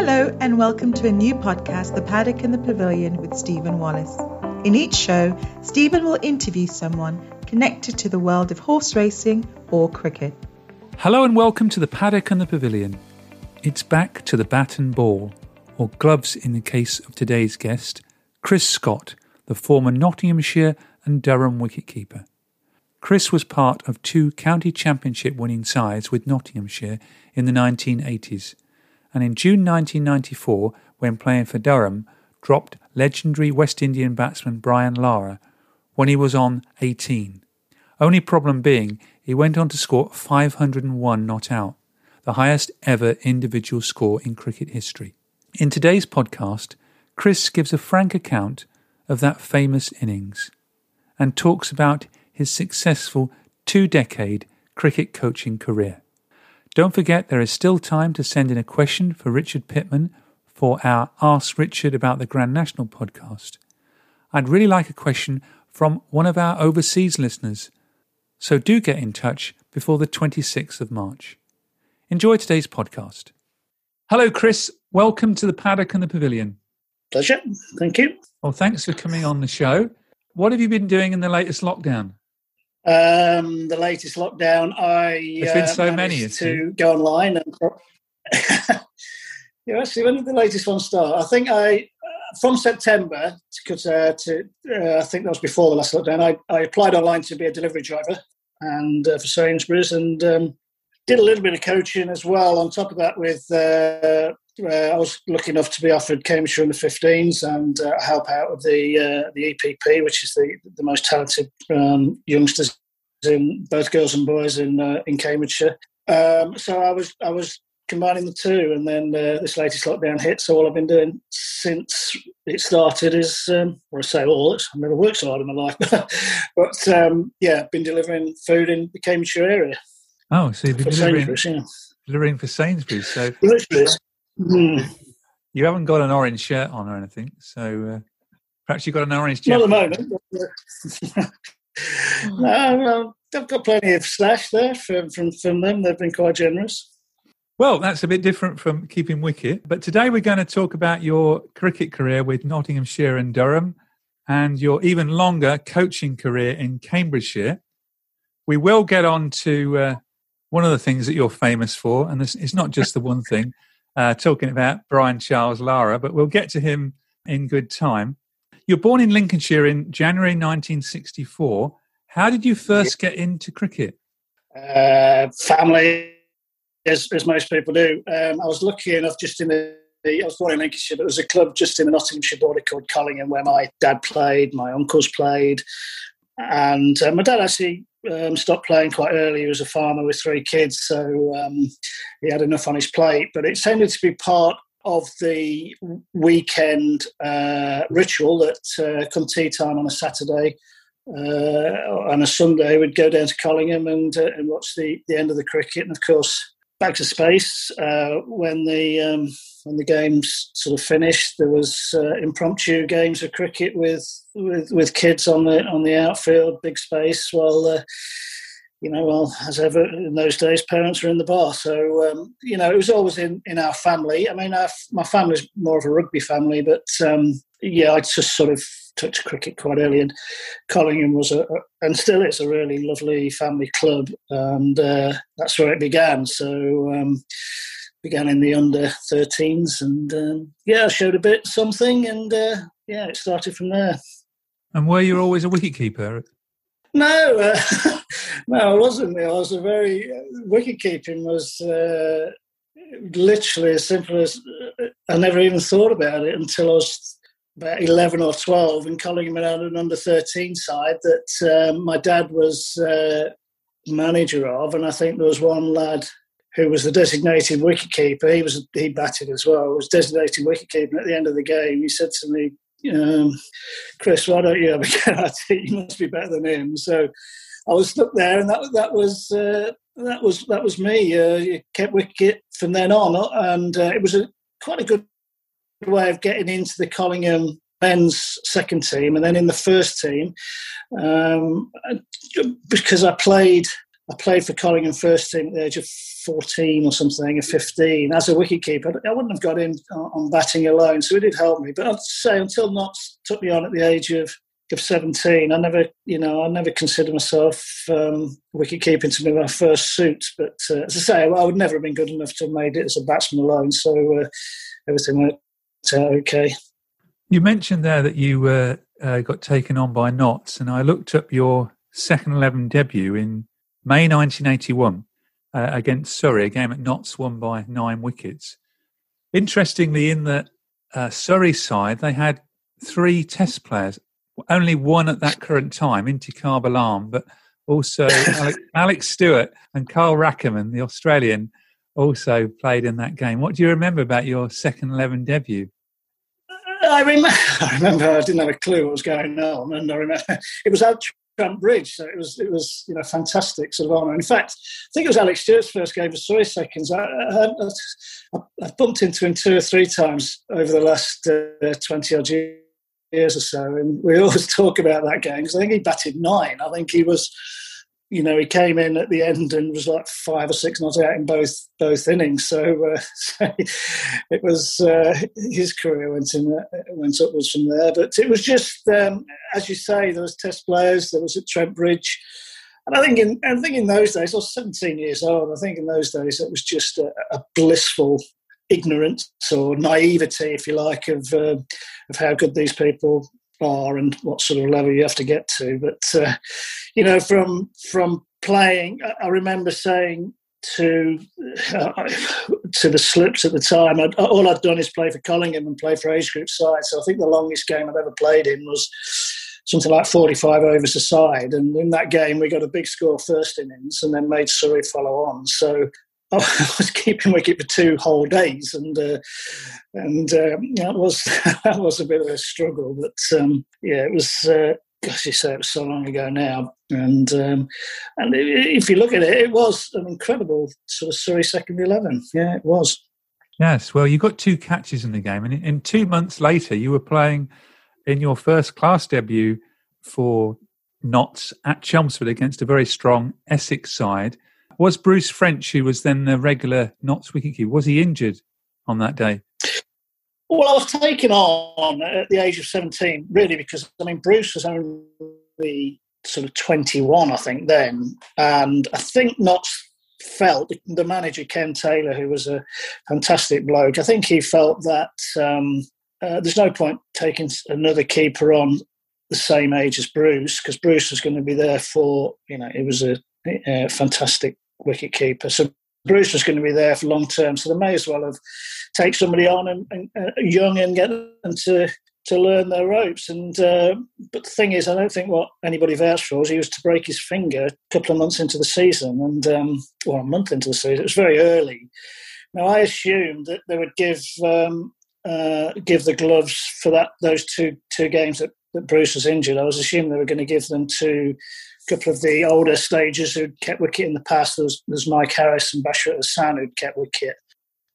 Hello, and welcome to a new podcast, The Paddock and the Pavilion, with Stephen Wallace. In each show, Stephen will interview someone connected to the world of horse racing or cricket. Hello, and welcome to The Paddock and the Pavilion. It's back to the bat and ball, or gloves in the case of today's guest, Chris Scott, the former Nottinghamshire and Durham wicketkeeper. Chris was part of two county championship winning sides with Nottinghamshire in the 1980s and in June 1994, when playing for Durham, dropped legendary West Indian batsman Brian Lara when he was on 18. Only problem being, he went on to score 501 not out, the highest ever individual score in cricket history. In today's podcast, Chris gives a frank account of that famous innings and talks about his successful two decade cricket coaching career. Don't forget there is still time to send in a question for Richard Pitman for our Ask Richard About the Grand National podcast. I'd really like a question from one of our overseas listeners, so do get in touch before the 26th of March. Enjoy today's podcast. Hello, Chris. Welcome to the Paddock and the Pavilion. Pleasure. Thank you. Well, thanks for coming on the show. What have you been doing in the latest lockdown? Um, the latest lockdown, I There's been uh, so many, managed isn't to go online and. yeah, actually, when did the latest one start? I think I uh, from September because uh, to uh, I think that was before the last lockdown. I, I applied online to be a delivery driver and uh, for Sainsbury's and um, did a little bit of coaching as well. On top of that, with uh, I was lucky enough to be offered Cambridgeshire in the 15s and uh, help out with the uh, the EPP, which is the the most talented um, youngsters in both girls and boys in uh, in Cambridgeshire. Um, so I was I was combining the two, and then uh, this latest lockdown hit. So all I've been doing since it started is, um, or I say all, I've never worked so hard in my life, but um, yeah, been delivering food in the Cambridgeshire area. Oh, so you've been For delivering, delivering for Sainsbury's. So Literally. Mm. you haven't got an orange shirt on or anything. So uh, perhaps you've got an orange jacket. Not at the moment. uh, no, no, I've got plenty of slash there from, from, from them. They've been quite generous. Well, that's a bit different from keeping wicket. But today we're going to talk about your cricket career with Nottinghamshire and Durham and your even longer coaching career in Cambridgeshire. We will get on to uh, one of the things that you're famous for, and this, it's not just the one thing, uh, talking about Brian Charles Lara, but we'll get to him in good time. You're born in Lincolnshire in January 1964. How did you first get into cricket? Uh, family, as, as most people do. Um, I was lucky enough just in the I was born in Lincolnshire, but there was a club just in the Nottinghamshire border called Collingham where my dad played, my uncles played, and uh, my dad actually um, stopped playing quite early. He was a farmer with three kids, so um, he had enough on his plate. But it tended to be part of the weekend uh, ritual that uh, come tea time on a Saturday. Uh, on a Sunday, we'd go down to Collingham and, uh, and watch the, the end of the cricket. And of course, back to space uh, when the um, when the games sort of finished. There was uh, impromptu games of cricket with, with with kids on the on the outfield, big space, while uh, you know, well, as ever in those days, parents were in the bar. So, um, you know, it was always in, in our family. I mean, our, my family's more of a rugby family, but um, yeah, I just sort of took to cricket quite early. And Collingham was a, and still is a really lovely family club. And uh, that's where it began. So, um, began in the under 13s. And um, yeah, I showed a bit something. And uh, yeah, it started from there. And were you always a wicketkeeper? No, uh, no, I wasn't. I was a very uh, wicket keeping was uh, literally as simple as uh, I never even thought about it until I was about eleven or twelve, and Collingham had an under thirteen side that um, my dad was uh, manager of, and I think there was one lad who was the designated wicket keeper. He was he batted as well. Was designated wicket keeper at the end of the game. He said to me, um, Chris, why don't you have a go at it? You must be better than him. So I was stuck there, and that that was uh, that was that was me. Uh, you kept wicket from then on, and uh, it was a quite a good way of getting into the Collingham men's second team, and then in the first team, um, because I played I played for Collingham first team at the age of 14 or something, or 15, as a wicketkeeper. I wouldn't have got in on batting alone, so it did help me. But I'd say until Notts took me on at the age of, of 17, I never, you know, I never considered myself um, wicket-keeping to be my first suit. But uh, as I say, I would never have been good enough to have made it as a batsman alone, so uh, everything went okay. You mentioned there that you uh, got taken on by Notts, and I looked up your second 11 debut in May 1981 uh, against Surrey, a game at Notts won by nine wickets. Interestingly, in the uh, Surrey side, they had three test players, only one at that current time, Intikhab Alam, but also Alex, Alex Stewart and Carl Rackemann, the Australian, also played in that game. What do you remember about your second 11 debut? I remember, I remember I didn't have a clue what was going on, and I remember it was Bridge. So it was it was you know fantastic sort of honour. In fact, I think it was Alex Stewart's first game for Surrey seconds. I, bumped into him two or three times over the last uh, twenty odd years or so, and we always talk about that game because I think he batted nine. I think he was you know, he came in at the end and was like five or six not out in both both innings. So, uh, so it was uh, his career went in uh, went upwards from there. But it was just um, as you say, there was Test players. There was at Trent Bridge, and I think in I think in those days, I was 17 years old. I think in those days it was just a, a blissful ignorance or naivety, if you like, of uh, of how good these people are and what sort of level you have to get to. But uh, you know, from from playing, I remember saying to uh, to the slips at the time, I'd, all I'd done is play for Collingham and play for age group side. So I think the longest game I've ever played in was something like 45 overs a side. And in that game, we got a big score first innings and then made Surrey follow on. So I was keeping wicket for two whole days, and uh, and um, that was that was a bit of a struggle. But um, yeah, it was. Uh, gosh, you say it was so long ago now, and um, and if you look at it, it was an incredible sort of Surrey second eleven. Yeah, it was. Yes, well, you got two catches in the game, and in two months later, you were playing in your first class debut for Notts at Chelmsford against a very strong Essex side was Bruce French, who was then the regular Notts wicketkeeper, was he injured on that day? Well, I was taken on at the age of 17, really, because, I mean, Bruce was only sort of 21, I think, then. And I think Notts felt, the manager, Ken Taylor, who was a fantastic bloke, I think he felt that um, uh, there's no point taking another keeper on the same age as Bruce, because Bruce was going to be there for, you know, it was a, a fantastic wicket keeper. So Bruce was going to be there for long term, so they may as well have take somebody on and, and uh, young and get them to to learn their ropes. And uh, but the thing is, I don't think what anybody vouched for was he was to break his finger a couple of months into the season, and um, well, a month into the season. It was very early. Now I assumed that they would give um, uh, give the gloves for that those two two games that, that Bruce was injured. I was assuming they were going to give them to couple of the older stagers who'd kept wicket in the past. There was, there was Mike Harris and Bashir Hassan who'd kept wicket.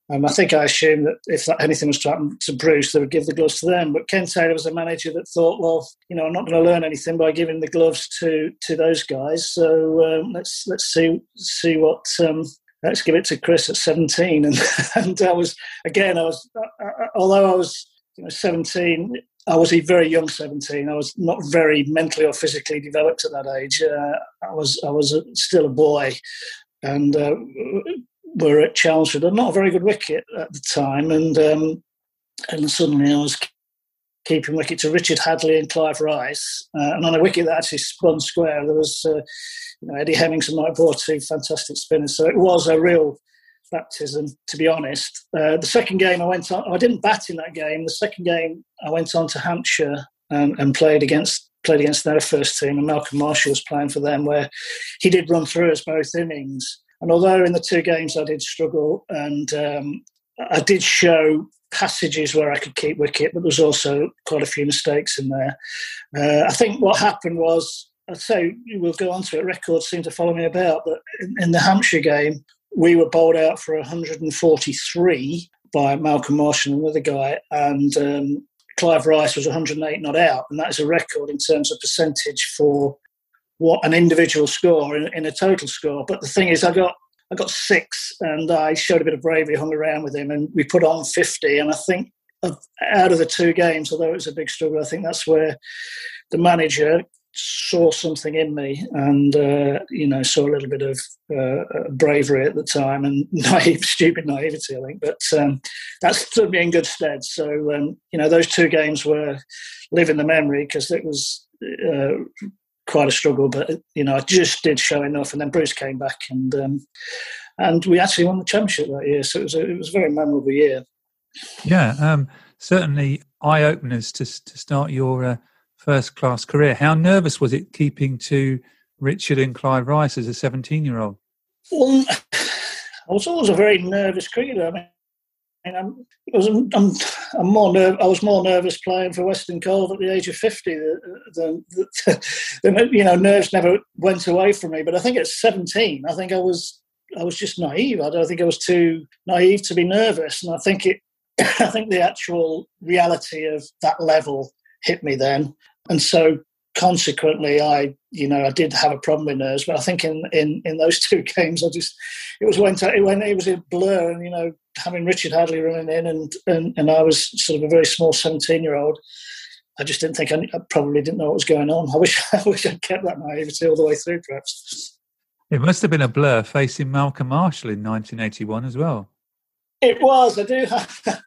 And I think I assumed that if that, anything was to happen to Bruce, they would give the gloves to them. But Ken Taylor was a manager that thought, well, you know, I'm not going to learn anything by giving the gloves to to those guys. So um, let's let's see see what. Um, let's give it to Chris at 17, and and I was again, I was uh, uh although I was you know 17, I was a very young 17. I was not very mentally or physically developed at that age. Uh, I was I was a, still a boy, and uh, were at Chelmsford, and not a very good wicket at the time, and um, and suddenly I was keeping wicket to Richard Hadlee and Clive Rice, uh, and on a wicket that actually spun square, there was uh, you know, Eddie Hemmings and Mike Bore, two fantastic spinners. So it was a real baptism, to be honest. Uh, the second game I went on, I didn't bat in that game. The second game I went on to Hampshire and, and played against played against their first team, and Malcolm Marshall was playing for them, where he did run through us both innings. And although in the two games I did struggle and um, I did show passages where I could keep wicket, but there was also quite a few mistakes in there. Uh, I think what happened was, I'd say we'll go on to it, records seem to follow me about, but in, in the Hampshire game, we were bowled out for 143 by Malcolm Marsh and another guy, and um, Clive Rice was 108 not out, and that is a record in terms of percentage for what an individual score in, in, a total score. But the thing is, I got I got six, and I showed a bit of bravery, hung around with him, and we put on 50. And I think out of the two games, although it was a big struggle, I think that's where the manager saw something in me and uh, you know saw a little bit of uh, bravery at the time and naive stupid naivety i think but um, that stood me in good stead so um, you know those two games were live in the memory because it was uh, quite a struggle, but you know, I just did show enough. And then Bruce came back, and um, and we actually won the championship that year. So it was a, it was a very memorable year. Yeah, um, certainly eye openers to to start your uh, first class career. How nervous was it keeping to Richard and Clive Rice as a seventeen year old? Well, I was always a very nervous cricketer. I mean, mean, I'm, was, I'm, I'm more nerv- I was more nervous playing for Western Cove at the age of 50 than, than, you know, nerves never went away from me. But I think at 17, I think I was, I was just naive. I don't think I was too naive to be nervous. And I think it, I think the actual reality of that level hit me then. And so consequently, I, you know, I did have a problem with nerves, but I think in, in, in those two games, I just, it was when, it, when it was a blur and, you know, having Richard Hadlee running in and, and, and I was sort of a very small 17 year old, I just didn't think I, I, probably didn't know what was going on. I wish, I wish I'd kept that naivety all the way through, perhaps. It must have been a blur facing Malcolm Marshall in 1981 as well. It was. I do have, I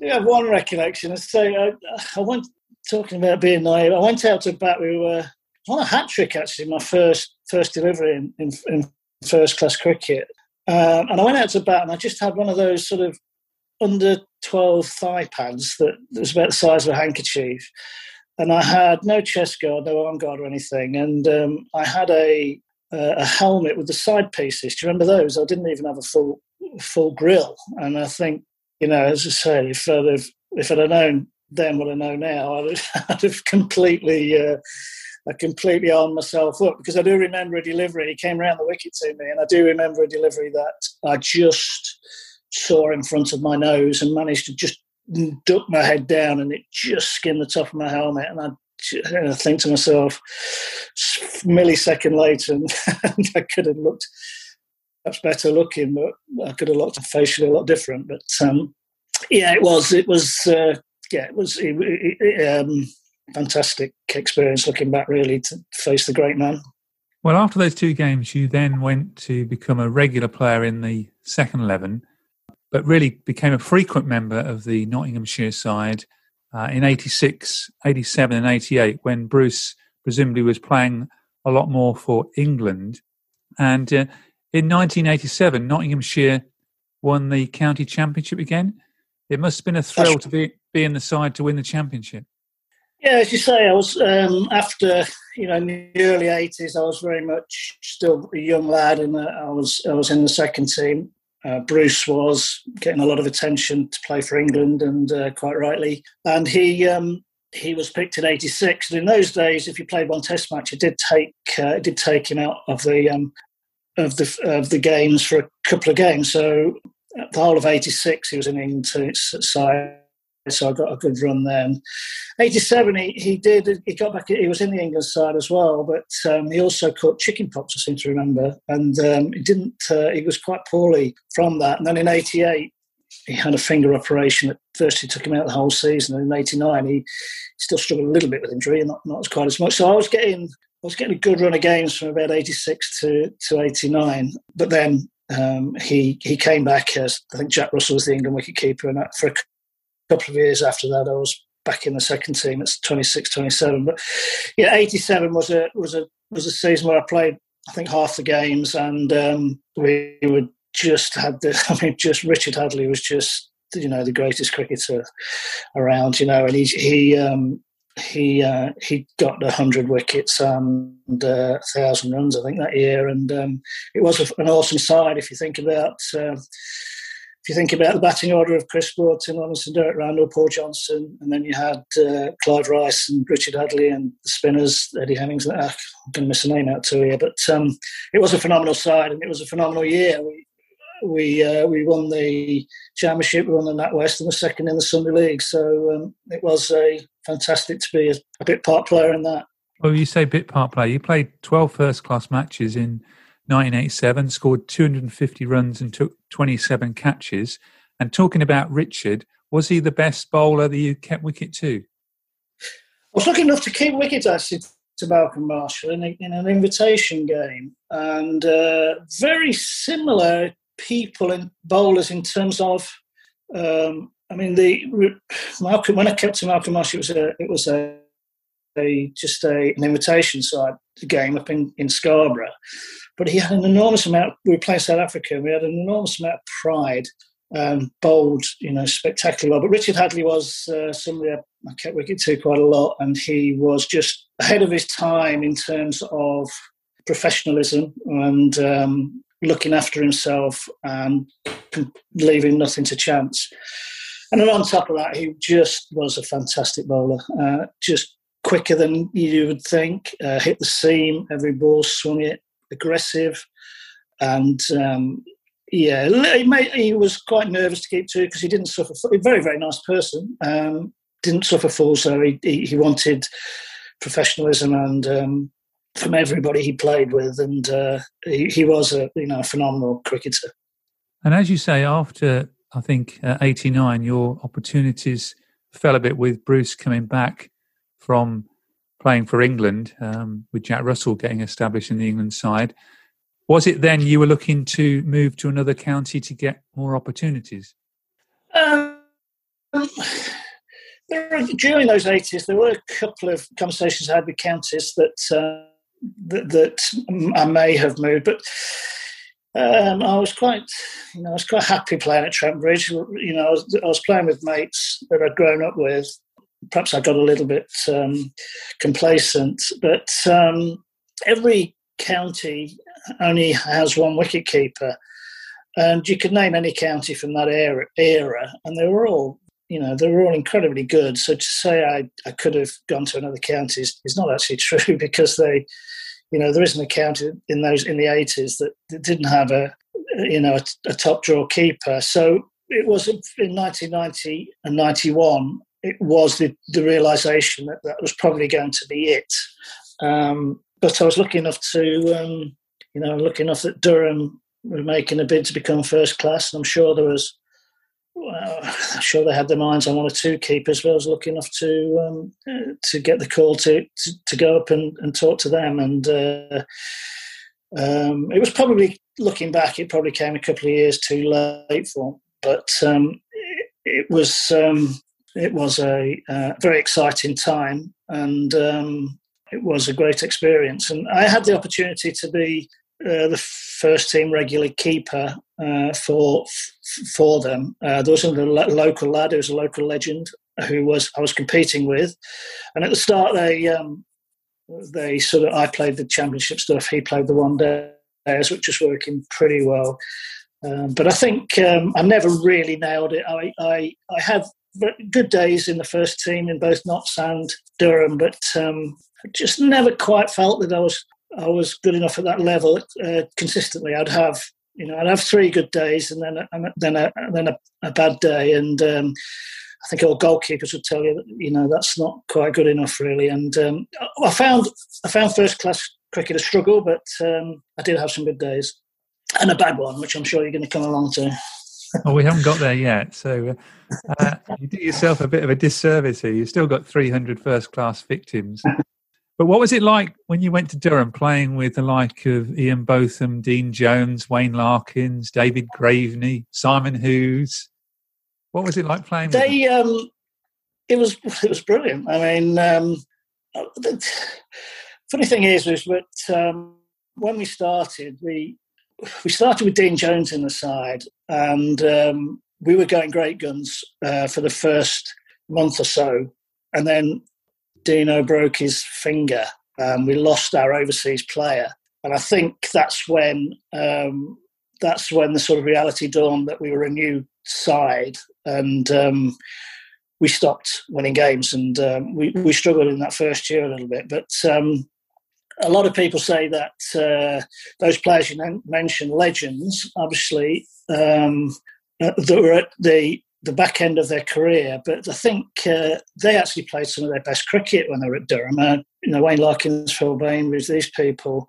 do have one recollection. Uh, I say I, I went talking about being naive. I went out to bat. We were on a hat trick actually. My first first delivery in, in, in first class cricket, um, and I went out to bat, and I just had one of those sort of under twelve thigh pads that was about the size of a handkerchief, and I had no chest guard, no arm guard or anything, and um, I had a a helmet with the side pieces. Do you remember those? I didn't even have a full full grill, and I think you know, as I say, if I'd have if I'd have known then what I know now, I'd, I'd have completely, uh, I completely armed myself up because I do remember a delivery. He came around the wicket to me, and I do remember a delivery that I just saw in front of my nose and managed to just duck my head down, and it just skinned the top of my helmet, and I. I think to myself, millisecond later, and, and I could have looked perhaps better looking, but I could have looked facially a lot different. But um, yeah, it was it was uh, yeah, it was it, it, um, fantastic experience looking back, really, to face the great man. Well, after those two games, you then went to become a regular player in the second 11, but really became a frequent member of the Nottinghamshire side uh, in 86, 87, and 88 when Bruce presumably was playing a lot more for England. And uh, in 1987, Nottinghamshire won the county championship again. It must have been a thrill to be be in the side to win the championship. Yeah, as you say, I was um, after you know in the early eighties. I was very much still a young lad, and uh, I was I was in the second team. Uh, Bruce was getting a lot of attention to play for England, and uh, quite rightly. And he um, he was picked in '86. And in those days, if you played one Test match, it did take uh, it did take him out of the um, of the of the games for a couple of games. So the whole of '86, he was in England side, so I got a good run then. '87, he, he did. He got back. He was in the England side as well, but um, he also caught chicken pox. I seem to remember, and um, he didn't. Uh, he was quite poorly from that. And then in '88, he had a finger operation that first he took him out the whole season. And in '89, he still struggled a little bit with injury, not not as quite as much. So I was getting I was getting a good run of games from about 86 to, to 89. But then um, he he came back as I think Jack Russell was the England wicketkeeper, and for a couple of years after that, I was back in the second team. It's 26, 27. But yeah, 87 was a was a was a season where I played I think half the games, and um, we would just had the. I mean, just Richard Hadlee was just you know the greatest cricketer around. You know, and he he um, he uh, he got hundred wickets and uh, thousand runs, I think, that year, and um, it was an awesome side. If you think about uh, if you think about the batting order of Chris Broad, Tim Robinson, Derek Randall, Paul Johnson, and then you had uh, Clive Rice and Richard Hadlee and the spinners, Eddie Hemmings. Ah, I'm going to miss a name out too here, but um, it was a phenomenal side and it was a phenomenal year. We, we uh, we won the championship, we won the NatWest, and the second in the Sunday League. So um, it was a fantastic to be a, a, bit part player in that. Well, you say bit part player. You played 12 first class matches in 1987, scored 250 runs and took 27 catches. And talking about Richard, was he the best bowler that you kept wicket to? I was lucky enough to keep wicket actually to Malcolm Marshall in, a, in an invitation game, and uh, very similar people and bowlers in terms of. Um, I mean, the Malcolm when I kept to Malcolm Marshall, it was a it was a, a just a, an invitation side game up in, in Scarborough, but he had an enormous amount. We playing South Africa, and we had an enormous amount of pride. Um, bold, you know, spectacularly well. But Richard Hadlee was uh, somebody I, I kept wicket to quite a lot, and he was just ahead of his time in terms of professionalism and um, looking after himself and leaving nothing to chance. And then on top of that, he just was a fantastic bowler. Uh, just quicker than you would think. Uh, hit the seam, every ball swung it, aggressive, and um, yeah, he, made, he, was quite nervous to keep to because he didn't suffer. Very very nice person. Um, didn't suffer fools, so he, he, he wanted professionalism and um, from everybody he played with, and uh, he, he, was a you know a phenomenal cricketer. And as you say, after I think uh, '89, your opportunities fell a bit with Bruce coming back from playing for England, um, with Jack Russell getting established in the England side. Was it then you were looking to move to another county to get more opportunities? Um, during those 80s, there were a couple of conversations I had with counties that. Uh, that, that I may have moved, but um, I was quite, you know, I was quite happy playing at Trent Bridge. You know, I was, I was playing with mates that I'd grown up with. Perhaps I got a little bit um, complacent, but um, every county only has one wicketkeeper, and you could name any county from that era, era, and they were all you know, they were all incredibly good. So to say I, I could have gone to another county is, is not actually true because they, you know, there isn't a county in those in the eighties that, that, didn't have a, you know, a, a, top draw keeper. So it was in 1990 and 91. It was the, the realization that that was probably going to be it. Um, but I was lucky enough to, um, you know, lucky enough that Durham were making a bid to become first class, and I'm sure there was well, I'm sure they had their minds on one or two keepers, but I was lucky enough to um, to get the call to, to, to, go up and, and talk to them. And uh, um, it was probably, looking back, it probably came a couple of years too late for But um, it, it, was um, it was a uh, very exciting time, and um, it was a great experience. And I had the opportunity to be uh, the first team regular keeper uh, for for them. Uh, there was a local lad who was a local legend who was I was competing with, and at the start they um, they sort of I played the championship stuff, he played the one days, which was working pretty well. Um, but I think um, I never really nailed it. I, I, I had good days in the first team in both Notts and Durham, but um, just never quite felt that I was I was good enough at that level uh, consistently. I'd have You know, I'd have three good days and then a, then a, then a, a bad day, and um, I think all goalkeepers would tell you that you know that's not quite good enough, really. And um, I found I found first class cricket a struggle, but um, I did have some good days and a bad one, which I'm sure you're going to come along to. well, we haven't got there yet, so uh, you do yourself a bit of a disservice here. You've still got 300 first class victims. But what was it like when you went to Durham playing with the like of Ian Botham, Dean Jones, Wayne Larkins, David Graveney, Simon Hughes? What was it like playing? They, um, it was it was brilliant. I mean, um, the funny thing is, was that um, when we started, we we started with Dean Jones in the side, and um, we were going great guns uh, for the first month or so, and then Dino broke his finger. Um, we lost our overseas player, and I think that's when um, that's when the sort of reality dawned that we were a new side, and um, we stopped winning games, and um, we we struggled in that first year a little bit. But um, a lot of people say that uh, those players you mentioned, legends, obviously, um, uh, that were at the the back end of their career. But I think uh, they actually played some of their best cricket when they were at Durham. Uh, you know, Wayne Larkins, Phil Bainbridge, these people,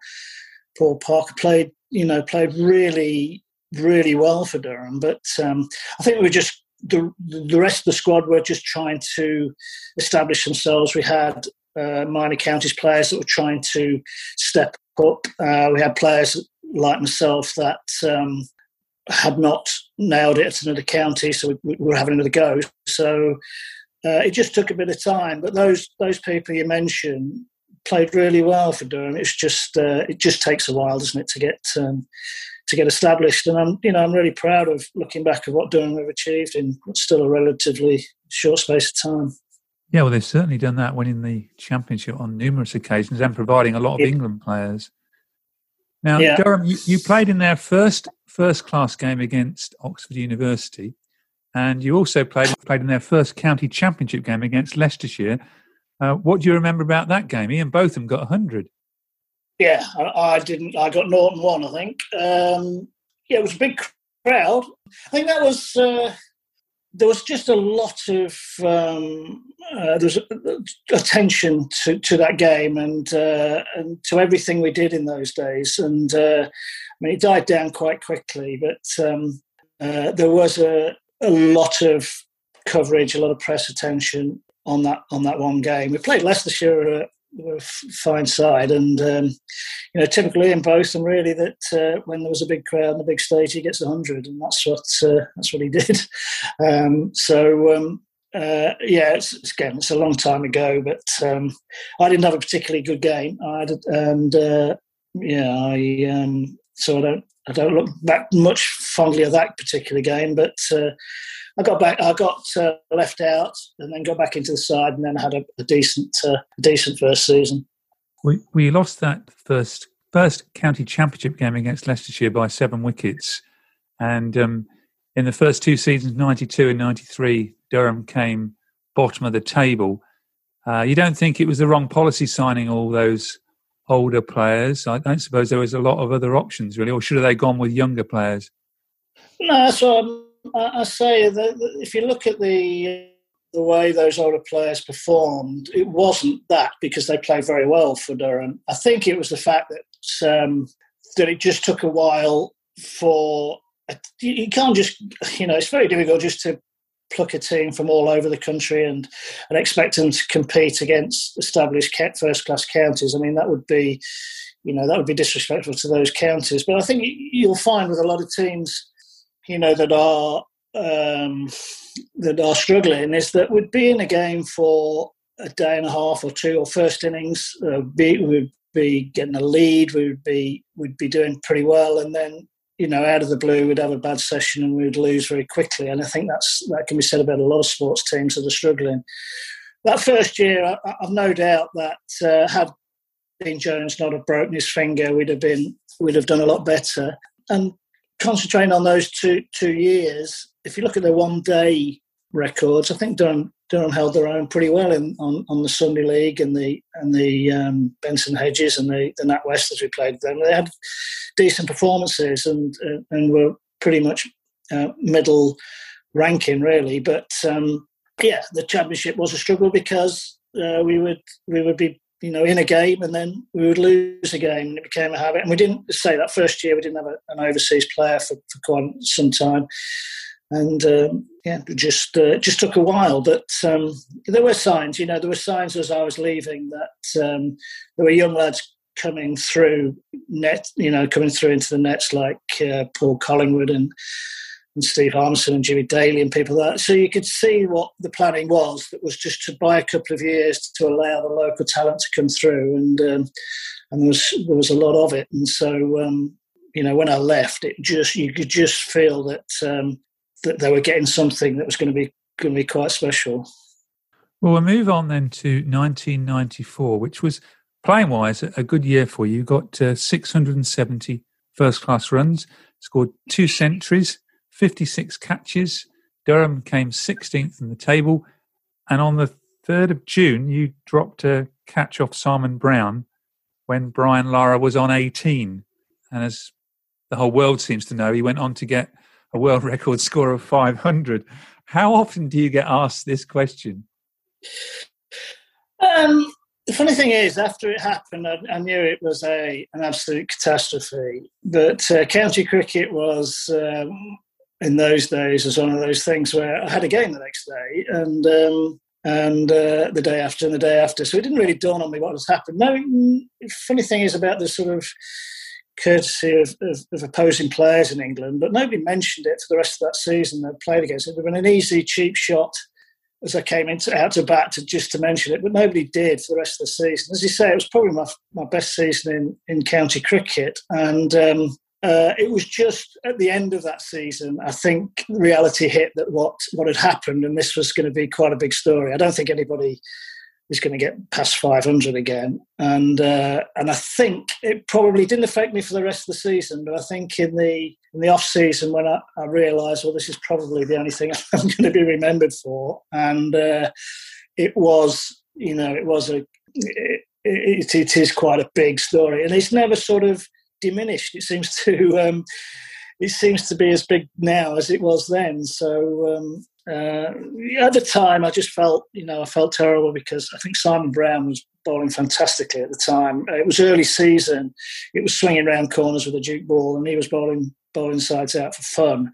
Paul Parker played. You know, played really, really well for Durham. But um, I think we were just the the rest of the squad were just trying to establish themselves. We had uh, minor counties players that were trying to step up. Uh, we had players like myself that um, had not nailed it at another county, so we, we were having another go. So uh, it just took a bit of time. But those those people you mentioned played really well for Durham. It's just uh, it just takes a while, doesn't it, to get um, to get established. And I'm you know I'm really proud of looking back at what Durham have achieved in still a relatively short space of time. Yeah, well, they've certainly done that, winning the championship on numerous occasions and providing a lot of yeah. England players. Now, yeah. Durham, you, you, played in their first first class game against Oxford University, and you also played played in their first county championship game against Leicestershire. Uh, what do you remember about that game? Ian Botham got hundred. Yeah, I, I, didn't. I got Norton one, I think. Um, yeah, it was a big crowd. I think that was. Uh, there was just a lot of um, uh, there was attention to, to that game and uh, and to everything we did in those days. And uh, I mean, it died down quite quickly, but um, uh, there was a, a lot of coverage, a lot of press attention on that on that one game. We played Leicestershire were a fine side, and um, you know, typically in Botham, really, that uh, when there was a big crowd and a big stage, he gets hundred, and that's what uh, that's what he did. Um, so um, uh, yeah, it's, again, it's a long time ago, but um, I didn't have a particularly good game. I and uh, yeah, I um, so I don't I don't look back much fondly of that particular game, but uh, I got back. I got uh, left out, and then got back into the side, and then had a, a decent, uh, decent first season. We we lost that first first county championship game against Leicestershire by seven wickets, and um, in the first two seasons, ninety two and ninety three, Durham came bottom of the table. Uh, you don't think it was the wrong policy signing all those older players? I don't suppose there was a lot of other options, really, or should have they gone with younger players? No, so I, say that if you look at the the way those older players performed, it wasn't that because they played very well for Durham. I think it was the fact that um, that it just took a while for you can't just you know it's very difficult just to pluck a team from all over the country and and expect them to compete against established first class counties. I mean that would be you know that would be disrespectful to those counties. But I think you'll find with a lot of teams you know, that are um, that are struggling is that we'd be in a game for a day and a half or two, or first innings, uh, be, we'd be getting a lead, we would be we'd be doing pretty well, and then you know, out of the blue, we'd have a bad session and we'd lose very quickly. And I think that's that can be said about a lot of sports teams that are struggling. That first year, I, have no doubt that uh, had Dean Jones not have broken his finger, we'd have been we'd have done a lot better. And concentrating on those two two years, if you look at the one day records, I think Durham Durham held their own pretty well in on, on the Sunday League and the and the um, Benson Hedges and the the NatWest as we played them. They had decent performances and uh, and were pretty much uh, middle ranking really. But um, yeah, the championship was a struggle because uh, we would we would be you know in a game and then we would lose a game and it became a habit. And we didn't say that first year we didn't have a, an overseas player for, for quite some time and um, yeah, just uh, just took a while. But um, there were signs, you know, there were signs as I was leaving that um, there were young lads coming through net, you know, coming through into the nets like uh, Paul Collingwood and and Steve Harmison and Jimmy Daley and people like that. So you could see what the planning was. That was just to buy a couple of years to allow the local talent to come through, and um, and there was there was a lot of it. And so um, you know, when I left, it just you could just feel that um, that they were getting something that was going to be going to be quite special. Well, we'll move on then to 1994, which was playing wise a good year for you. You got uh, 670 first class runs, scored two centuries, 56 catches. Durham came 16th in the table. And on the 3rd of June, you dropped a catch off Simon Brown when Brian Lara was on 18. And as the whole world seems to know, he went on to get a world record score of 500. How often do you get asked this question? Um, the funny thing is, after it happened, I, I knew it was a an absolute catastrophe. But uh, county cricket was, um, in those days, was one of those things where I had a game the next day, and um, and uh, the day after, and the day after. So it didn't really dawn on me what has happened. No, funny thing is about the sort of courtesy of, of, of, opposing players in England, but nobody mentioned it for the rest of that season they played against. It It would have been an easy, cheap shot as I came into, out to bat to just to mention it, but nobody did for the rest of the season. As you say, it was probably my, my best season in, in county cricket, and um, uh, it was just at the end of that season, I think reality hit that what, what had happened, and this was going to be quite a big story. I don't think anybody is going to get past 500 again. And uh, and I think it probably didn't affect me for the rest of the season, but I think in the in the off season when I, I realised, well, this is probably the only thing I'm going to be remembered for, and uh, it was, you know, it was a. It, it, it is quite a big story, and it's never sort of diminished. It seems to um, it seems to be as big now as it was then. So um, uh, at the time, I just felt, you know, I felt terrible because I think Simon Brown was bowling fantastically at the time. It was early season. It was swinging round corners with a duke ball, and he was bowling bowling sides out for fun.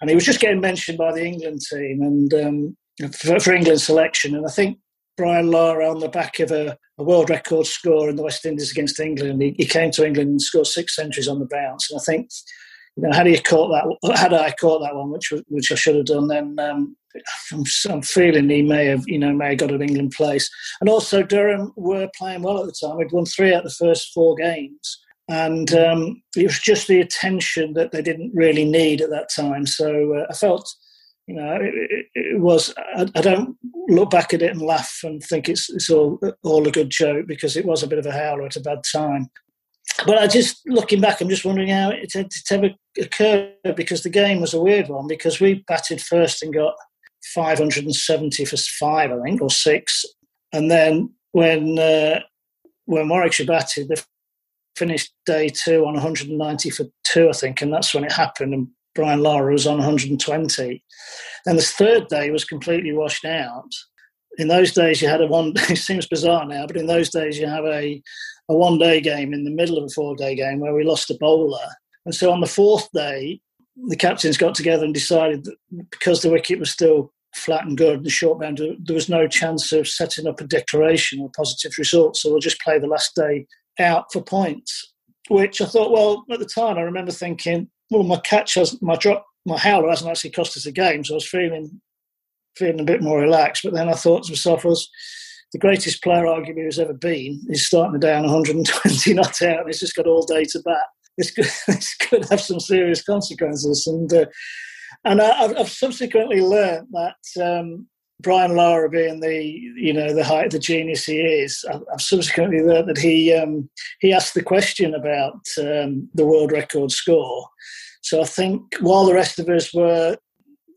And he was just getting mentioned by the England team and um, for, for England selection. And I think Brian Lara on the back of a, a, world record score in the West Indies against England. He, he, came to England and scored six centuries on the bounce. And I think you know, had he caught that, had I caught that one, which which I should have done, then um, I'm, I'm, feeling he may have, you know, may have got an England place. And also Durham were playing well at the time. We'd won three out of the first four games, and um, it was just the attention that they didn't really need at that time. So uh, I felt, you know, it, it, it was. I, I, don't look back at it and laugh and think it's it's all all a good joke because it was a bit of a howler at a bad time but I just looking back, I'm just wondering how it, it, ever occurred because the game was a weird one because we batted first and got 570 for five, I think, or six, and then when uh, when Warwickshire batted, they finished day two on 190 for two, I think, and that's when it happened. And Brian Lara was on 120, and the third day was completely washed out. In those days, you had a one. It seems bizarre now, but in those days, you have a a one day game in the middle of a four day game where we lost a bowler. And so on the fourth day, the captains got together and decided that because the wicket was still flat and good and the short bound, there was no chance of setting up a declaration or positive result. So we'll just play the last day out for points. Which I thought, well, at the time I remember thinking, well, my catch has my drop, my howler hasn't actually cost us a game, so I was feeling feeling a bit more relaxed. But then I thought to myself, was the greatest player arguably who's ever been is starting on 120 not out and he's just got all day to bat. This could, this could have some serious consequences. And uh, and I, have subsequently learned that um, Brian Lara being the you know the height the genius he is, I've, subsequently learned that he um, he asked the question about um, the world record score. So I think while the rest of us were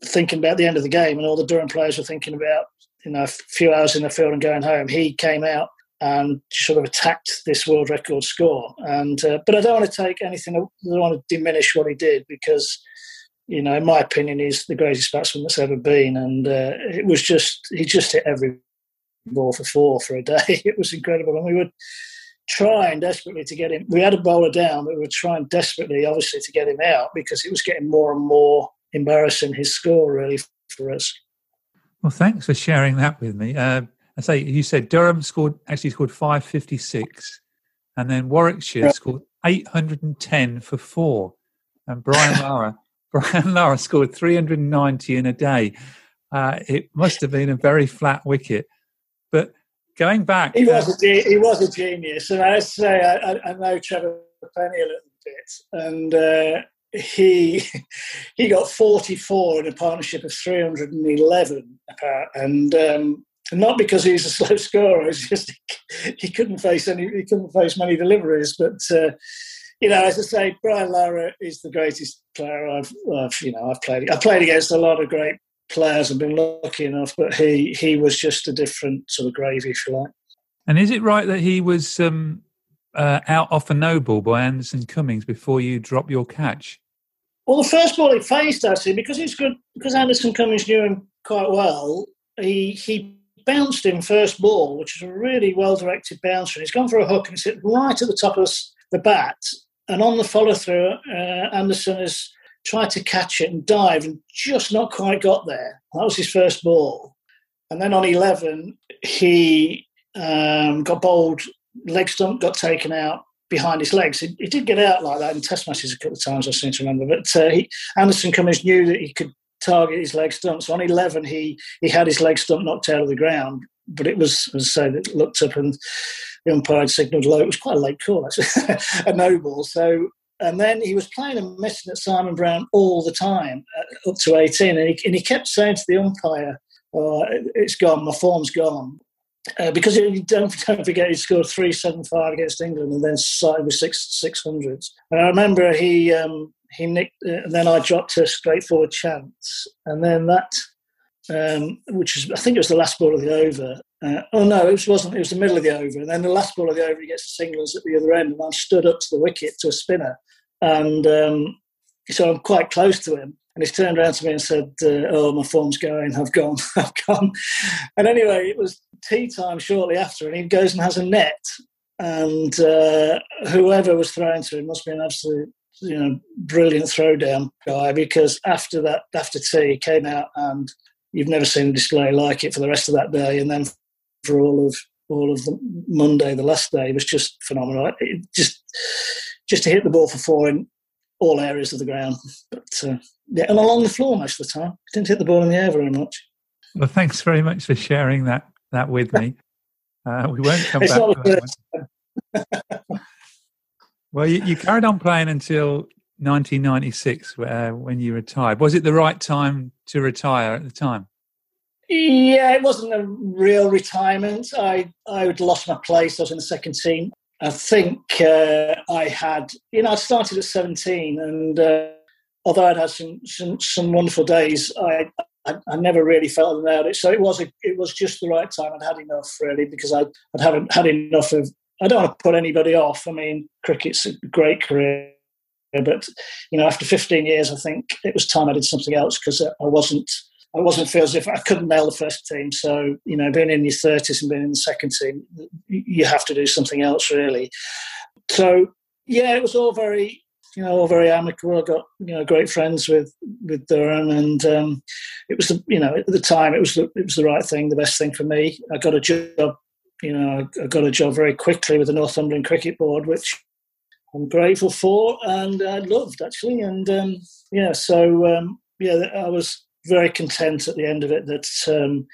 thinking about the end of the game and all the Durham players were thinking about you know a few hours in the field and going home, he came out and sort of attacked this world record score. And uh, but I don't want to take anything. I don't want to diminish what he did because you know, in my opinion, he's the greatest batsman that's ever been. And uh, it was just he just hit every ball for four for a day. It was incredible, and we were trying desperately to get him. We had a bowler down, but we were trying desperately, obviously, to get him out because it was getting more and more embarrassing his score really for us. Well, thanks for sharing that with me. Uh, I say you said Durham scored actually scored five fifty six, and then Warwickshire scored eight hundred and ten for four, and Brian Lara Brian Lara scored three hundred and ninety in a day. Uh, it must have been a very flat wicket, but going back, he was uh, a, he was a genius, and I say I, I know Trevor Penney a little bit, and uh, he he got 44 in a partnership of 311 and um, not because he's a slow scorer it's just he couldn't face any he couldn't face many deliveries but uh, you know as i say brian lara is the greatest player i've, I've you know i've played i played against a lot of great players and been lucky enough but he he was just a different sort of gravy if you like. And is it right that he was um uh, out off a no ball by Anderson Cummins before you drop your catch? Well, the first ball he faced actually because he's good because Anderson Cummins knew him quite well. He he bounced him first ball, which is a really well directed bouncer. He's gone for a hook and it's hit right at the top of the bat. And on the follow through, uh, Anderson has tried to catch it and dive and just not quite got there. That was his first ball. And then on 11, he um, got bowled leg stump got taken out behind his legs. He, he, did get out like that in test matches a couple of times, I seem to remember. But uh, he, Anderson Cummins knew that he could target his leg stump. So on 11, he, he had his leg stump knocked out of the ground. But it was, as I say, that looked up and the umpire signalled low. It was quite a late call, actually, a no ball. So, and then he was playing and missing at Simon Brown all the time, uh, up to 18. And he, and he kept saying to the umpire, oh, it's gone, my form's gone. Uh, because don't, don't forget he scored three seven five against England and then started with six six hundreds. And I remember he um, he nicked, uh, and then I dropped a straightforward chance, and then that, um, which is I think it was the last ball of the over. Uh, oh no, it wasn't. It was the middle of the over, and then the last ball of the over, he gets the singles at the other end, and I stood up to the wicket to a spinner, and um, so I'm quite close to him. And he's turned around to me and said, uh, "Oh, my form's going. I've gone. I've gone." And anyway, it was tea time shortly after, and he goes and has a net, and uh, whoever was throwing to him must be an absolute, you know, brilliant throwdown guy because after that, after tea, he came out and you've never seen a display like it for the rest of that day, and then for all of all of the Monday, the last day, was just phenomenal. It just just to hit the ball for four in all areas of the ground. But uh, yeah, and along the floor most of the time. Didn't hit the ball in the air very much. Well, thanks very much for sharing that that with me. Uh, we won't come back well, you, you, carried on playing until 1996 uh, when you retired. Was it the right time to retire at the time? Yeah, it wasn't a real retirement. I I had lost my place. I was in the second team. I think uh, I had, you know, I started at 17, and uh, although I'd had some, some, some wonderful days, I, I, I never really felt about it. So it was a, it was just the right time. I'd had enough really because I I haven't had enough of. I don't want to put anybody off. I mean, cricket's a great career, but you know, after 15 years, I think it was time I did something else because I wasn't I wasn't feel as if I couldn't nail the first team. So, you know, being in your 30s and being in the second team, you have to do something else, really. So, yeah, it was all very, you know, all very amicable. I got, you know, great friends with with Durham, and um, it was, the, you know, at the time, it was the, it was the right thing, the best thing for me. I got a job, you know, I got a job very quickly with the Northumberland Cricket Board, which I'm grateful for, and I loved actually. And um, yeah, so um, yeah, I was very content at the end of it that um,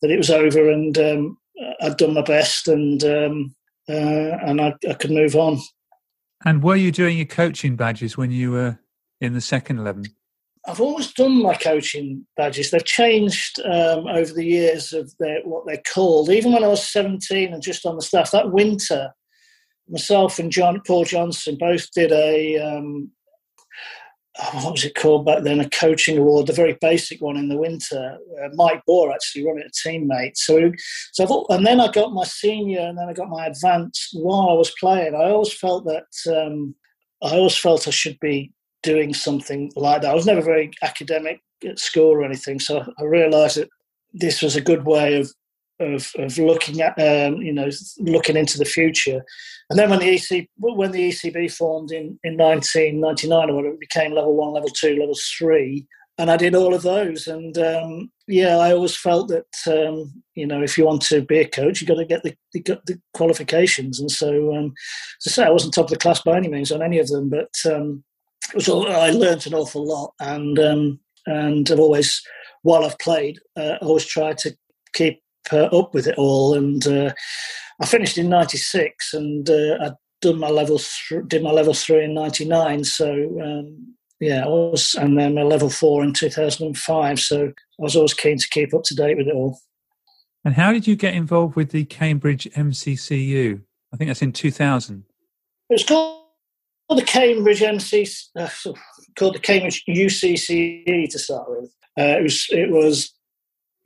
that it was over and um, I'd done my best and um, uh, and I, I, could move on. And were you doing your coaching badges when you were in the second eleven? I've always done my coaching badges. They've changed um, over the years of their, what they're called. Even when I was 17 and just on the staff, that winter, myself and John Paul Johnson both did a um, what was it called back then? A coaching award, the very basic one in the winter. Uh, Mike Bore actually running a teammate. So, so and then I got my senior, and then I got my advanced while I was playing. I always felt that um, I always felt I should be doing something like that. I was never very academic at school or anything, so I realised that this was a good way of of, of looking at um, you know looking into the future. And then when the EC when the ECB formed in, in 1999 or whatever, it became level one, level two, level three, and I did all of those. And um, yeah, I always felt that um, you know if you want to be a coach, you've got to get the, the, the qualifications. And so, um, as I say, I wasn't top of the class by any means on any of them, but um, it was all, I learned an awful lot, and um, and I've always while I've played, uh, always tried to keep uh, up with it all. And uh, I finished in '96, and uh, I'd done my level th- did my level three in '99. So um, yeah, I was, and then my level four in 2005. So I was always keen to keep up to date with it all. And how did you get involved with the Cambridge MCCU? I think that's in 2000. It was called the Cambridge MC, uh, called the Cambridge UCCE to start with. Uh, it was it was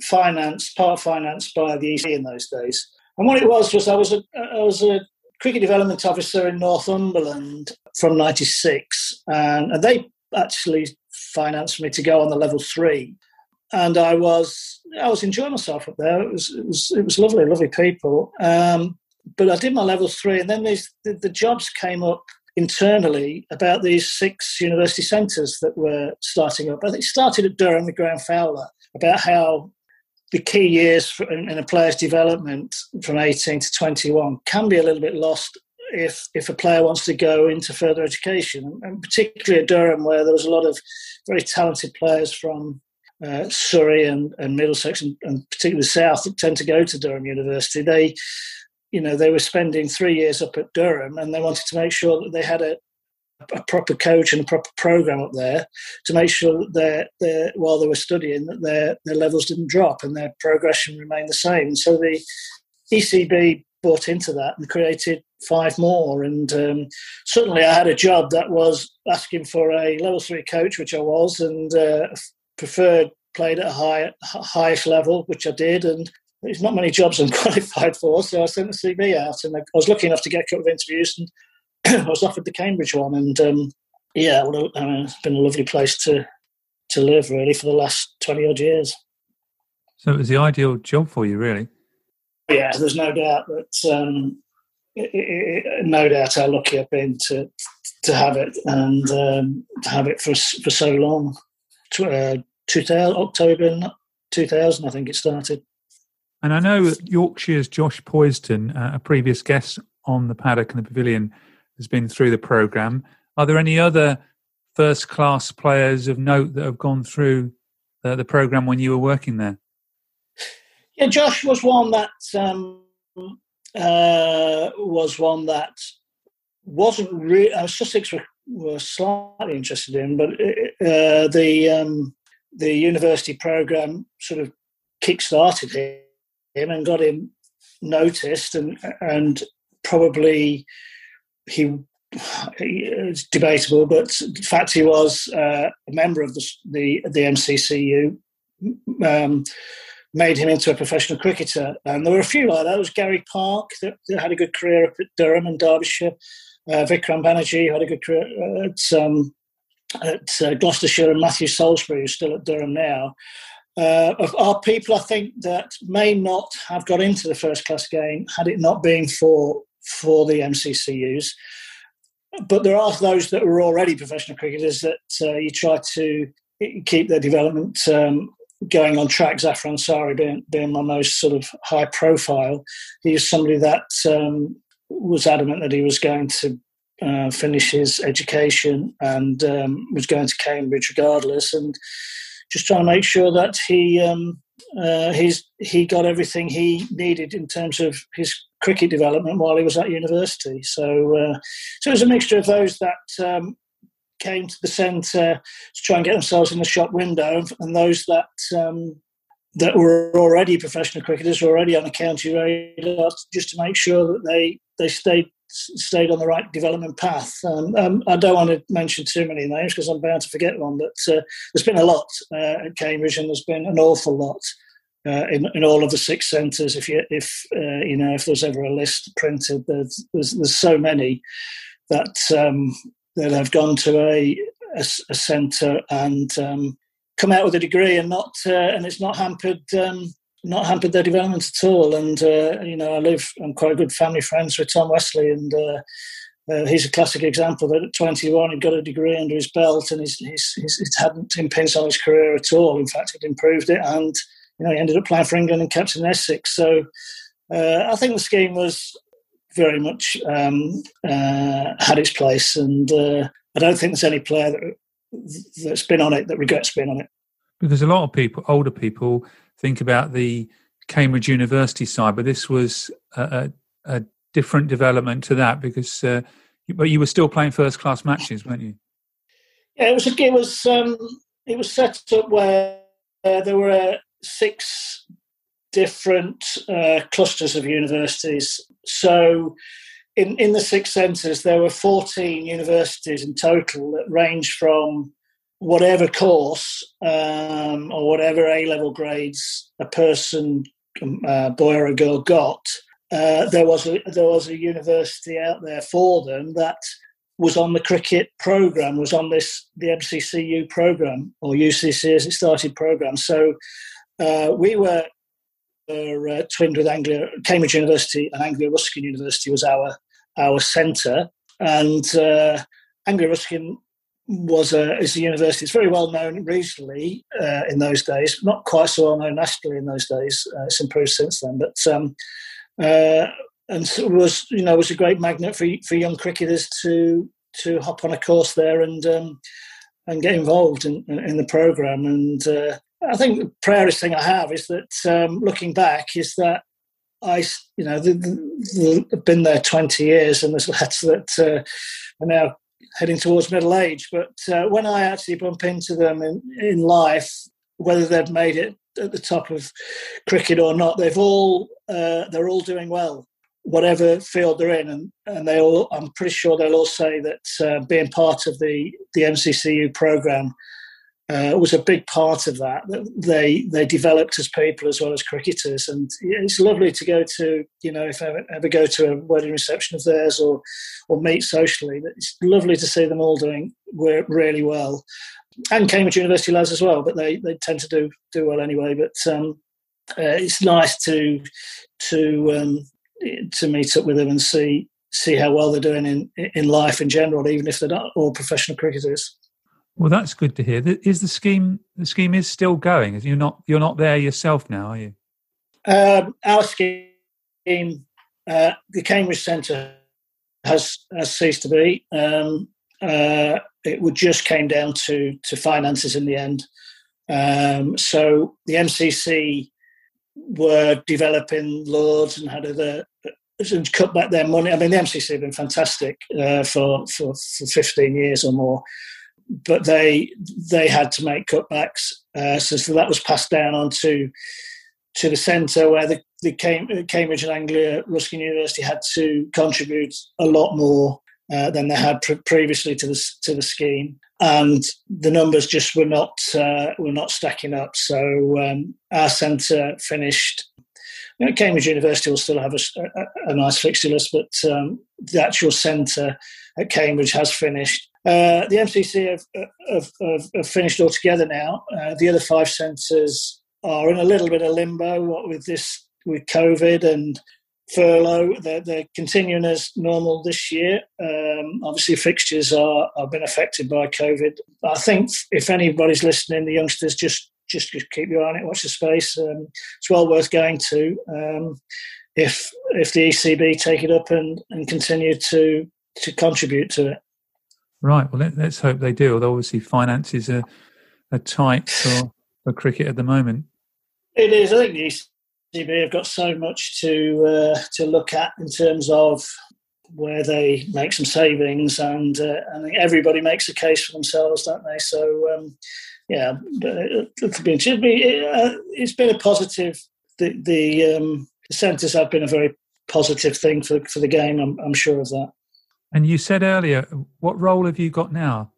financed, part financed by the EC in those days. And what it was was I was a I was a cricket development officer in Northumberland from '96, and, and they actually financed me to go on the level three. And I was I was enjoying myself up there. It was it was it was lovely, lovely people. Um, but I did my level three, and then these the, the jobs came up internally about these six university centres that were starting up. I think it started at Durham with Graham Fowler about how the key years in, a player's development from 18 to 21 can be a little bit lost if if a player wants to go into further education, and particularly at Durham, where there was a lot of very talented players from uh, Surrey and, and Middlesex, and, and particularly the South, that tend to go to Durham University. They, you know, they were spending three years up at Durham, and they wanted to make sure that they had a a proper coach and a proper program up there to make sure that while they were studying that their their levels didn't drop and their progression remained the same. So the ECB bought into that and created five more. And um, certainly, I had a job that was asking for a level three coach, which I was, and uh, preferred played at a high highest level, which I did, and. There's not many jobs I'm qualified for, so I sent the CV out, and I was lucky enough to get a couple of interviews, and I was offered the Cambridge one, and um, yeah, well, I mean, it's been a lovely place to to live really for the last twenty odd years. So it was the ideal job for you, really. Yeah, there's no doubt that um, it, it, no doubt how lucky I've been to to have it and um, to have it for for so long. Uh, 2000, October 2000, I think it started. And I know Yorkshire's Josh Poysden, uh, a previous guest on the paddock and the pavilion, has been through the program. Are there any other first class players of note that have gone through the, the program when you were working there? Yeah, Josh was one that um, uh, was one that wasn't really. Uh, Sussex were, were, slightly interested in, but uh, the um, the university program sort of kick-started him and got him noticed and and probably he it's debatable, but the fact he was uh, a member of the the, the MCCU um, made him into a professional cricketer. And there were a few like that. There was Garry Park that, that had a good career up at Durham and Derbyshire. Uh, Vikram Banerjee had a good career at, um, at uh, Gloucestershire, and Matthew Salisbury, who's still at Durham now. Uh, are people I think that may not have got into the first class game had it not been for for the MCCUs. But there are those that were already professional cricketers that uh, you try to keep their development um, going on track. Zafar Ansari being, being my most sort of high profile. He was somebody that um, was adamant that he was going to uh, finish his education and um, was going to Cambridge regardless, and just trying to make sure that he um, uh, he got everything he needed in terms of his cricket development while he was at university. So, uh, so it was a mixture of those that um, came to the centre to try and get themselves in the shop window, and those that um, that were already professional cricketers, were already on a county radar, just to make sure that they they stayed stayed on the right development path. Um, um, I don't want to mention too many names because I'm bound to forget one, but uh, there's been a lot uh, at Cambridge, and there's been an awful lot uh, in, in all of the six centres. If you if uh, you know if there's ever a list printed, there's there's, there's so many that um, that have gone to a a, a centre and um, come out with a degree and not uh, and it's not hampered um, not hampered their development at all. And uh, you know, I live. I'm quite good family friends with Tom Westley, and uh, uh, he's a classic example that at 21 he got a degree under his belt, and he's, he's, he's, it hadn't impinged on his career at all. In fact, it improved it, and you know, he ended up playing for England and captain Essex. So uh, I think the scheme was very much um, uh, had its place, and uh, I don't think there's any player that, that's been on it that regrets being on it. Because a lot of people, older people, think about the Cambridge University side, but this was a, a, a different development to that because, uh, but you were still playing first class matches, weren't you? Yeah, it was. It was. Um, it was set up where uh, there were six different uh, clusters of universities. So, in in the six centres, there were fourteen universities in total that ranged from whatever course um, or whatever A level grades a person, um, uh, boy or a girl, got, uh, there was a there was a university out there for them that was on the cricket program, was on this the MCCU program or UCC as it started program. So uh, we were. Uh, twinned with Anglia, Cambridge University and Anglia Ruskin University was our our centre, and uh, Anglia Ruskin was a is a university. It's very well known regionally uh, in those days, not quite so well known nationally in those days. Uh, it's improved since then, but um, uh, and so was you know was a great magnet for for young cricketers to to hop on a course there and um, and get involved in, in the program. And uh, I think the proudest thing I have is that um, looking back is that I you know the, the, the, been there twenty years, and there's lads that uh, are now heading towards middle age. But uh, when I actually bump into them in, in life, whether they've made it at the top of cricket or not, they've all uh, they're all doing well, whatever field they're in, and, and they all. I'm pretty sure they'll all say that uh, being part of the the MCCU program uh, was a big part of that. They they developed as people as well as cricketers, and it's lovely to go to you know if I ever, ever go to a wedding reception of theirs or or meet socially. It's lovely to see them all doing really well, and Cambridge University lads as well. But they, they tend to do do well anyway. But um, uh, it's nice to to um, to meet up with them and see see how well they're doing in in life in general, even if they're not all professional cricketers. Well, that's good to hear. Is the scheme the scheme is still going? You're not you're not there yourself now, are you? Um, our scheme, uh, the Cambridge Centre, has has ceased to be. Um, uh, it would just came down to to finances in the end. Um, so the MCC were developing Lords and had other and cut back their money. I mean, the MCC have been fantastic uh, for, for for 15 years or more but they they had to make cutbacks. Uh, so, so, that was passed down onto to the centre where the, the Cambridge and Anglia Ruskin University had to contribute a lot more uh, than they had pre- previously to the to the scheme, and the numbers just were not uh, were not stacking up. So um, our centre finished. You know, Cambridge University will still have a, a, a nice fixture list, but um, the actual centre at Cambridge has finished uh, the MCC have, have, have, have, finished altogether now. Uh, the other five centres are in a little bit of limbo what with this with COVID and furlough. They're, they're continuing as normal this year. Um, obviously, fixtures are have been affected by COVID. I think if anybody's listening, the youngsters just just, just keep your eye on it, watch the space. Um, it's well worth going to. Um, if if the ECB take it up and, and continue to to contribute to it. Right. Well, let, us hope they do. Although obviously finances are, are tight for, for cricket at the moment. It is. I think the ECB have got so much to uh, to look at in terms of where they make some savings, and uh, I think everybody makes a case for themselves, don't they? So, um, yeah, it'll be, it be uh, it's been a positive. The the, um, the centres have been a very positive thing for for the game. I'm, I'm sure of that. And you said earlier, what role have you got now?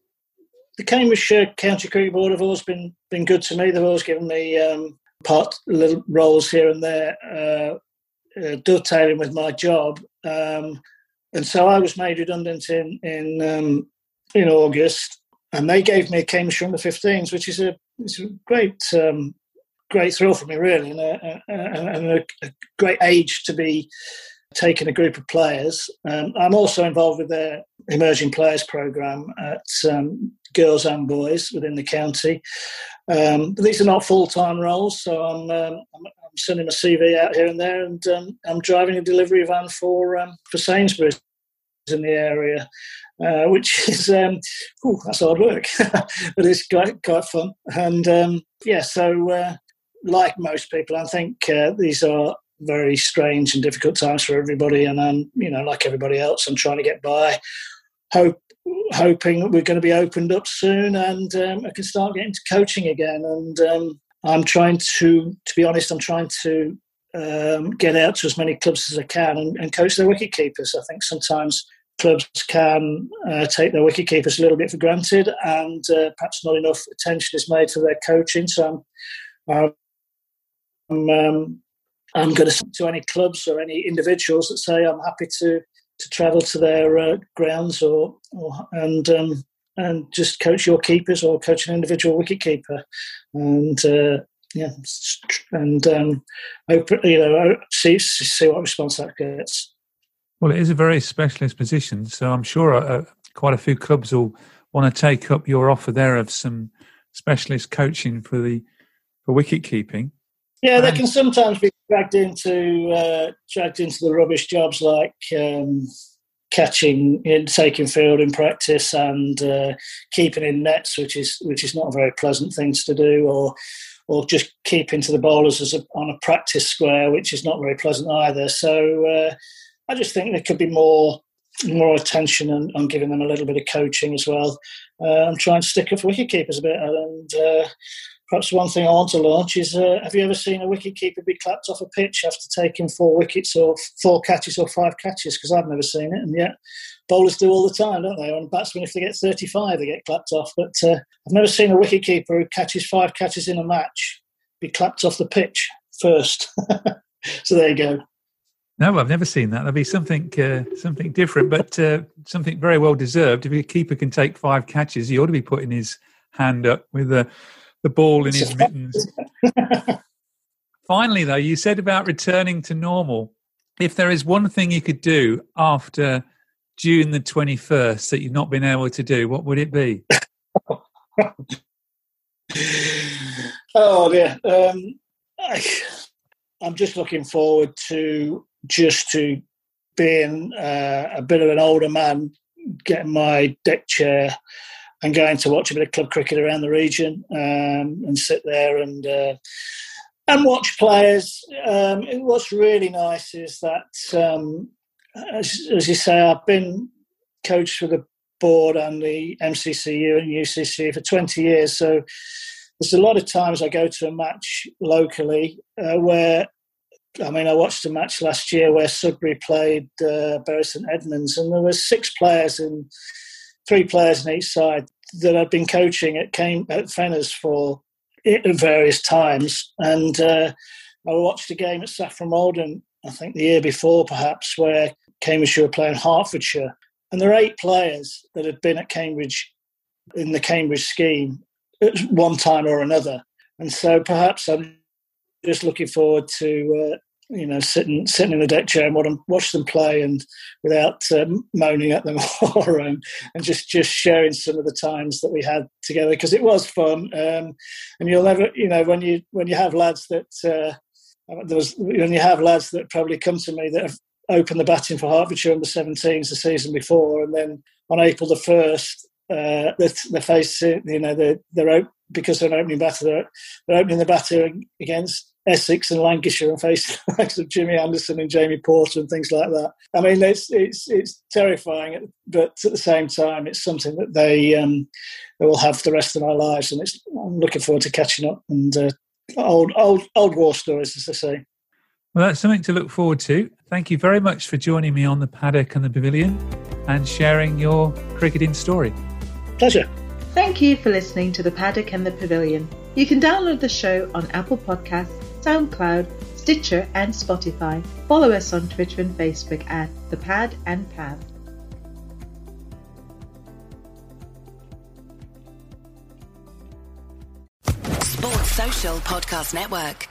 The Cambridgeshire County Cricket Board have always been been good to me. They've always given me um, part little roles here and there, uh, uh, dovetailing with my job. Um, and so I was made redundant in in um, in August, and they gave me a Cambridge under 15s, which is a it's a great um, great thrill for me, really, and a, a, a, a great age to be taking a group of players. Um, I'm also involved with their emerging players program at um, girls and boys within the county. Um, but these are not full time roles, so I'm, um, I'm, I'm, sending my CV out here and there, and um, I'm driving a delivery van for um, for Sainsbury's in the area. Uh, which is ooh, that's hard work, but it's quite quite fun. And yeah, so uh, like most people, I think uh, these are very strange and difficult times for everybody. And I'm, you know, like everybody else, I'm trying to get by. Hope, hoping that we're going to be opened up soon, and um, I can start getting to coaching again. And um, I'm trying to, to be honest, I'm trying to um, get out to as many clubs as I can and, and coach their wicket keepers. I think sometimes clubs can uh, take their wicket keepers a little bit for granted, and uh, perhaps not enough attention is made to their coaching. So I'm, I'm, um, I'm going to to any clubs or any individuals that say I'm happy to to travel to their uh, grounds or, or and um, and just coach your keepers or coach an individual wicket keeper, and uh, yeah, and um, open, you know see see what response that gets. Well, it is a very specialist position, so I'm sure uh, quite a few clubs will want to take up your offer there of some specialist coaching for the for wicket keeping. Yeah, they can sometimes be dragged into uh, dragged into the rubbish jobs like um, catching, in, taking field in practice, and uh, keeping in nets, which is which is not a very pleasant things to do, or or just keeping to the bowlers as a, on a practice square, which is not very pleasant either. So uh, I just think there could be more more attention and, on, giving them a little bit of coaching as well. Uh, I'm trying to stick up for wicket keepers a bit, and uh, perhaps one thing I want to launch is: uh, Have you ever seen a wicketkeeper be clapped off a pitch after taking four wickets or four catches or five catches? Because I've never seen it, and yet bowlers do all the time, don't they? And batsmen, if they get 35, they get clapped off. But uh, I've never seen a wicketkeeper who catches five catches in a match be clapped off the pitch first. so there you go. No, I've never seen that. There'll be something uh, something different, but uh, something very well deserved. If a keeper can take five catches, he ought to be putting his hand up with the the ball in his mittens. Finally, though, you said about returning to normal. If there is one thing you could do after June the twenty first that you've not been able to do, what would it be? oh dear. Um, I, I'm just looking forward to just to being uh, a bit of an older man, getting my deck chair and going to watch a bit of club cricket around the region um, and sit there and uh, and watch players. Um, what's really nice is that, um, as, as, you say, I've been coached for the board and the MCCU and UCC for 20 years, so there's a lot of times I go to a match locally uh, where I mean, I watched a match last year where Sudbury played uh, Bury St Edmunds, and there were six players in three players on each side that I'd been coaching at came at Fenners for at various times, and uh, I watched a game at Saffron Walden, I think the year before, perhaps, where Cambridgeshire were playing Hertfordshire, and there are eight players that had been at Cambridge in the Cambridge scheme at one time or another, and so perhaps I'm just looking forward to uh, you know, sitting sitting in the deck chair and watch them, play, and without um, moaning at them or um, and just just sharing some of the times that we had together because it was fun. Um, and you'll never, you know, when you when you have lads that uh, there was when you have lads that probably come to me that have opened the batting for Hertfordshire under 17s the season before, and then on April the first. Uh, the, the face, you know, they're, they're because they're an opening batter, they're, they're opening the batter against Essex and Lancashire and facing the likes of Jimmy Anderson and Jamie Porter and things like that. I mean, it's it's it's terrifying, but at the same time, it's something that they um, they will have the rest of their lives, and it's I'm looking forward to catching up and uh, old old old war stories, as they say. Well, that's something to look forward to. Thank you very much for joining me on the paddock and the pavilion, and sharing your cricketing story. Pleasure. Thank you for listening to the paddock and the pavilion. You can download the show on Apple Podcasts. SoundCloud, Stitcher, and Spotify. Follow us on Twitter and Facebook at The Pad and Pav. Sports Social Podcast Network.